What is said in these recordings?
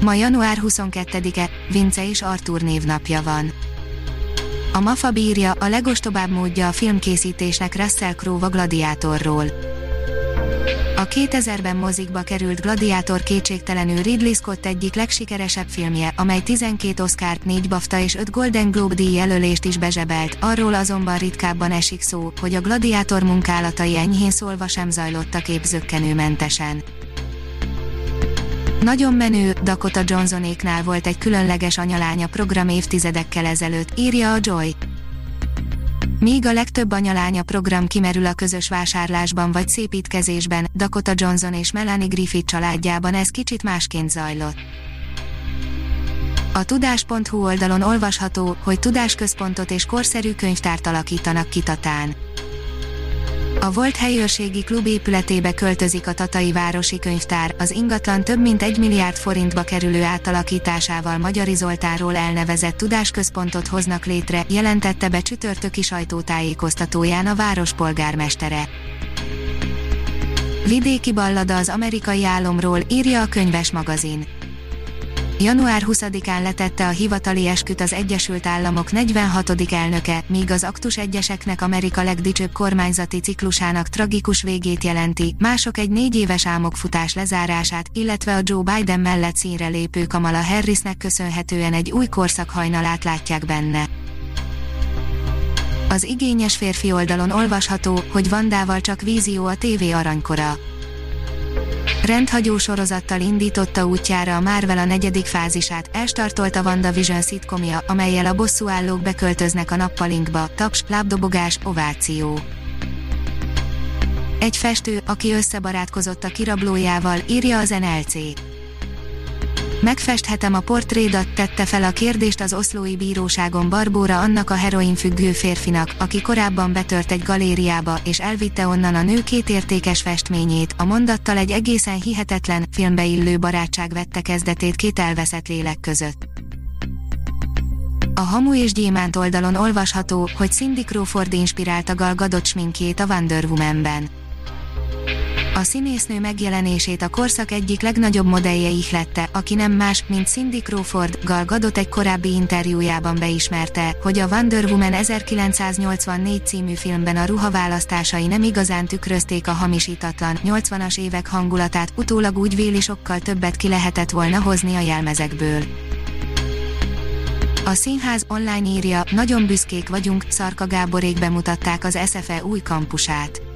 Ma január 22-e, Vince és Artur névnapja van. A MAFA bírja a legostobább módja a filmkészítésnek Russell Crowe a Gladiátorról. A 2000-ben mozikba került Gladiátor kétségtelenül Ridley Scott egyik legsikeresebb filmje, amely 12 Oscar, 4 BAFTA és 5 Golden Globe díj jelölést is bezsebelt, arról azonban ritkábban esik szó, hogy a Gladiátor munkálatai enyhén szólva sem zajlottak épzökkenőmentesen. Nagyon menő, Dakota Johnsonéknál volt egy különleges anyalánya program évtizedekkel ezelőtt, írja a Joy. Míg a legtöbb anyalánya program kimerül a közös vásárlásban vagy szépítkezésben, Dakota Johnson és Melanie Griffith családjában ez kicsit másként zajlott. A tudás.hu oldalon olvasható, hogy tudásközpontot és korszerű könyvtárt alakítanak kitatán. A volt helyőrségi klub épületébe költözik a Tatai Városi Könyvtár, az ingatlan több mint egy milliárd forintba kerülő átalakításával Magyari Zoltánról elnevezett tudásközpontot hoznak létre, jelentette be csütörtöki sajtótájékoztatóján a város polgármestere. Vidéki ballada az amerikai álomról, írja a könyves magazin január 20-án letette a hivatali esküt az Egyesült Államok 46. elnöke, míg az aktus egyeseknek Amerika legdicsőbb kormányzati ciklusának tragikus végét jelenti, mások egy négy éves álmokfutás lezárását, illetve a Joe Biden mellett színre lépő Kamala Harrisnek köszönhetően egy új korszak hajnalát látják benne. Az igényes férfi oldalon olvasható, hogy Vandával csak vízió a TV aranykora rendhagyó sorozattal indította útjára a Marvel a negyedik fázisát, elstartolta WandaVision szitkomja, amelyel a bosszúállók beköltöznek a nappalinkba, taps, lábdobogás, ováció. Egy festő, aki összebarátkozott a kirablójával, írja az NLC. Megfesthetem a portrédat, tette fel a kérdést az oszlói bíróságon Barbóra annak a heroin függő férfinak, aki korábban betört egy galériába és elvitte onnan a nő két értékes festményét, a mondattal egy egészen hihetetlen, filmbe illő barátság vette kezdetét két elveszett lélek között. A Hamu és Gyémánt oldalon olvasható, hogy Cindy Crawford inspirálta Gal Gadot sminkjét a Wonder Woman-ben a színésznő megjelenését a korszak egyik legnagyobb modellje ihlette, aki nem más, mint Cindy Crawford, Gal Gadot egy korábbi interjújában beismerte, hogy a Wonder Woman 1984 című filmben a ruhaválasztásai nem igazán tükrözték a hamisítatlan, 80-as évek hangulatát, utólag úgy véli sokkal többet ki lehetett volna hozni a jelmezekből. A színház online írja, nagyon büszkék vagyunk, Szarka Gáborék bemutatták az SFE új kampusát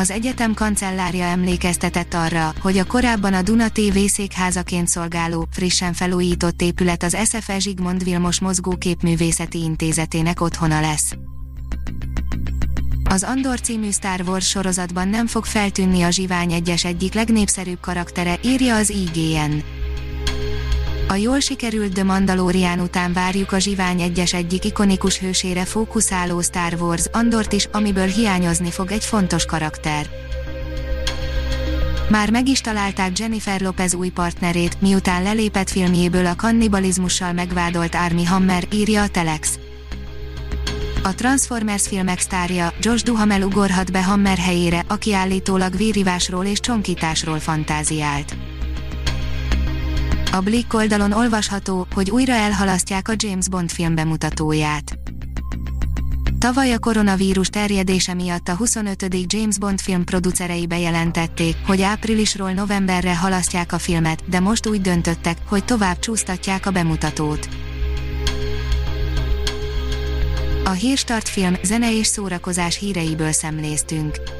az egyetem kancellárja emlékeztetett arra, hogy a korábban a Duna TV székházaként szolgáló, frissen felújított épület az SFE Zsigmond Vilmos Mozgóképművészeti Intézetének otthona lesz. Az Andor című Star Wars sorozatban nem fog feltűnni a Zsivány egyes egyik legnépszerűbb karaktere, írja az IGN. A jól sikerült The Mandalorian után várjuk a Zsivány egyes egyik ikonikus hősére fókuszáló Star Wars Andort is, amiből hiányozni fog egy fontos karakter. Már meg is találták Jennifer Lopez új partnerét, miután lelépett filmjéből a kannibalizmussal megvádolt Army Hammer, írja a Telex. A Transformers filmek sztárja, Josh Duhamel ugorhat be Hammer helyére, aki állítólag vírivásról és csonkításról fantáziált. A Blick oldalon olvasható, hogy újra elhalasztják a James Bond film bemutatóját. Tavaly a koronavírus terjedése miatt a 25. James Bond film producerei bejelentették, hogy áprilisról novemberre halasztják a filmet, de most úgy döntöttek, hogy tovább csúsztatják a bemutatót. A Hírstart film, zene és szórakozás híreiből szemléztünk.